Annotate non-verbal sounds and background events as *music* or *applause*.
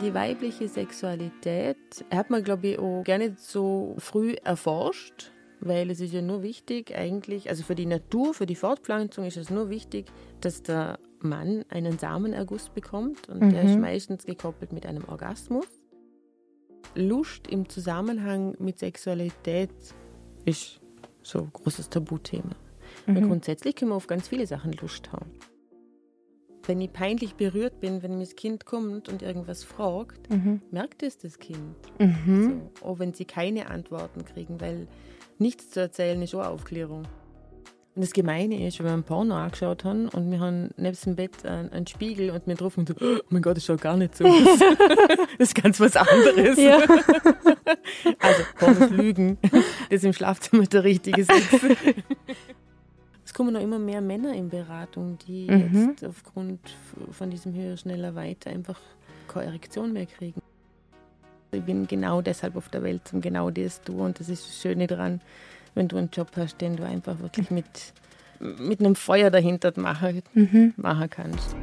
Die weibliche Sexualität hat man, glaube ich, auch gar nicht so früh erforscht, weil es ist ja nur wichtig eigentlich, also für die Natur, für die Fortpflanzung ist es nur wichtig, dass der Mann einen Samenerguss bekommt und mhm. der ist mhm. meistens gekoppelt mit einem Orgasmus. Lust im Zusammenhang mit Sexualität ist so ein großes Tabuthema. Mhm. Weil grundsätzlich können wir auf ganz viele Sachen Lust haben wenn ich peinlich berührt bin, wenn mir das Kind kommt und irgendwas fragt, mhm. merkt es das Kind. Mhm. So, auch wenn sie keine Antworten kriegen, weil nichts zu erzählen ist auch Aufklärung. Und das Gemeine ist, wenn wir ein Porno angeschaut haben und wir haben neben dem Bett einen, einen Spiegel und wir drauf und so, oh mein Gott, das schaut gar nicht so aus. *laughs* das ist ganz was anderes. Ja. also, Pornos lügen. Das ist im Schlafzimmer der richtige Sitz *laughs* kommen noch immer mehr Männer in Beratung, die mhm. jetzt aufgrund von diesem Höher, Schneller, Weiter einfach keine Erektion mehr kriegen. Ich bin genau deshalb auf der Welt, um genau das zu tun. Und das ist das Schöne daran, wenn du einen Job hast, den du einfach wirklich mit, mit einem Feuer dahinter machen, mhm. machen kannst.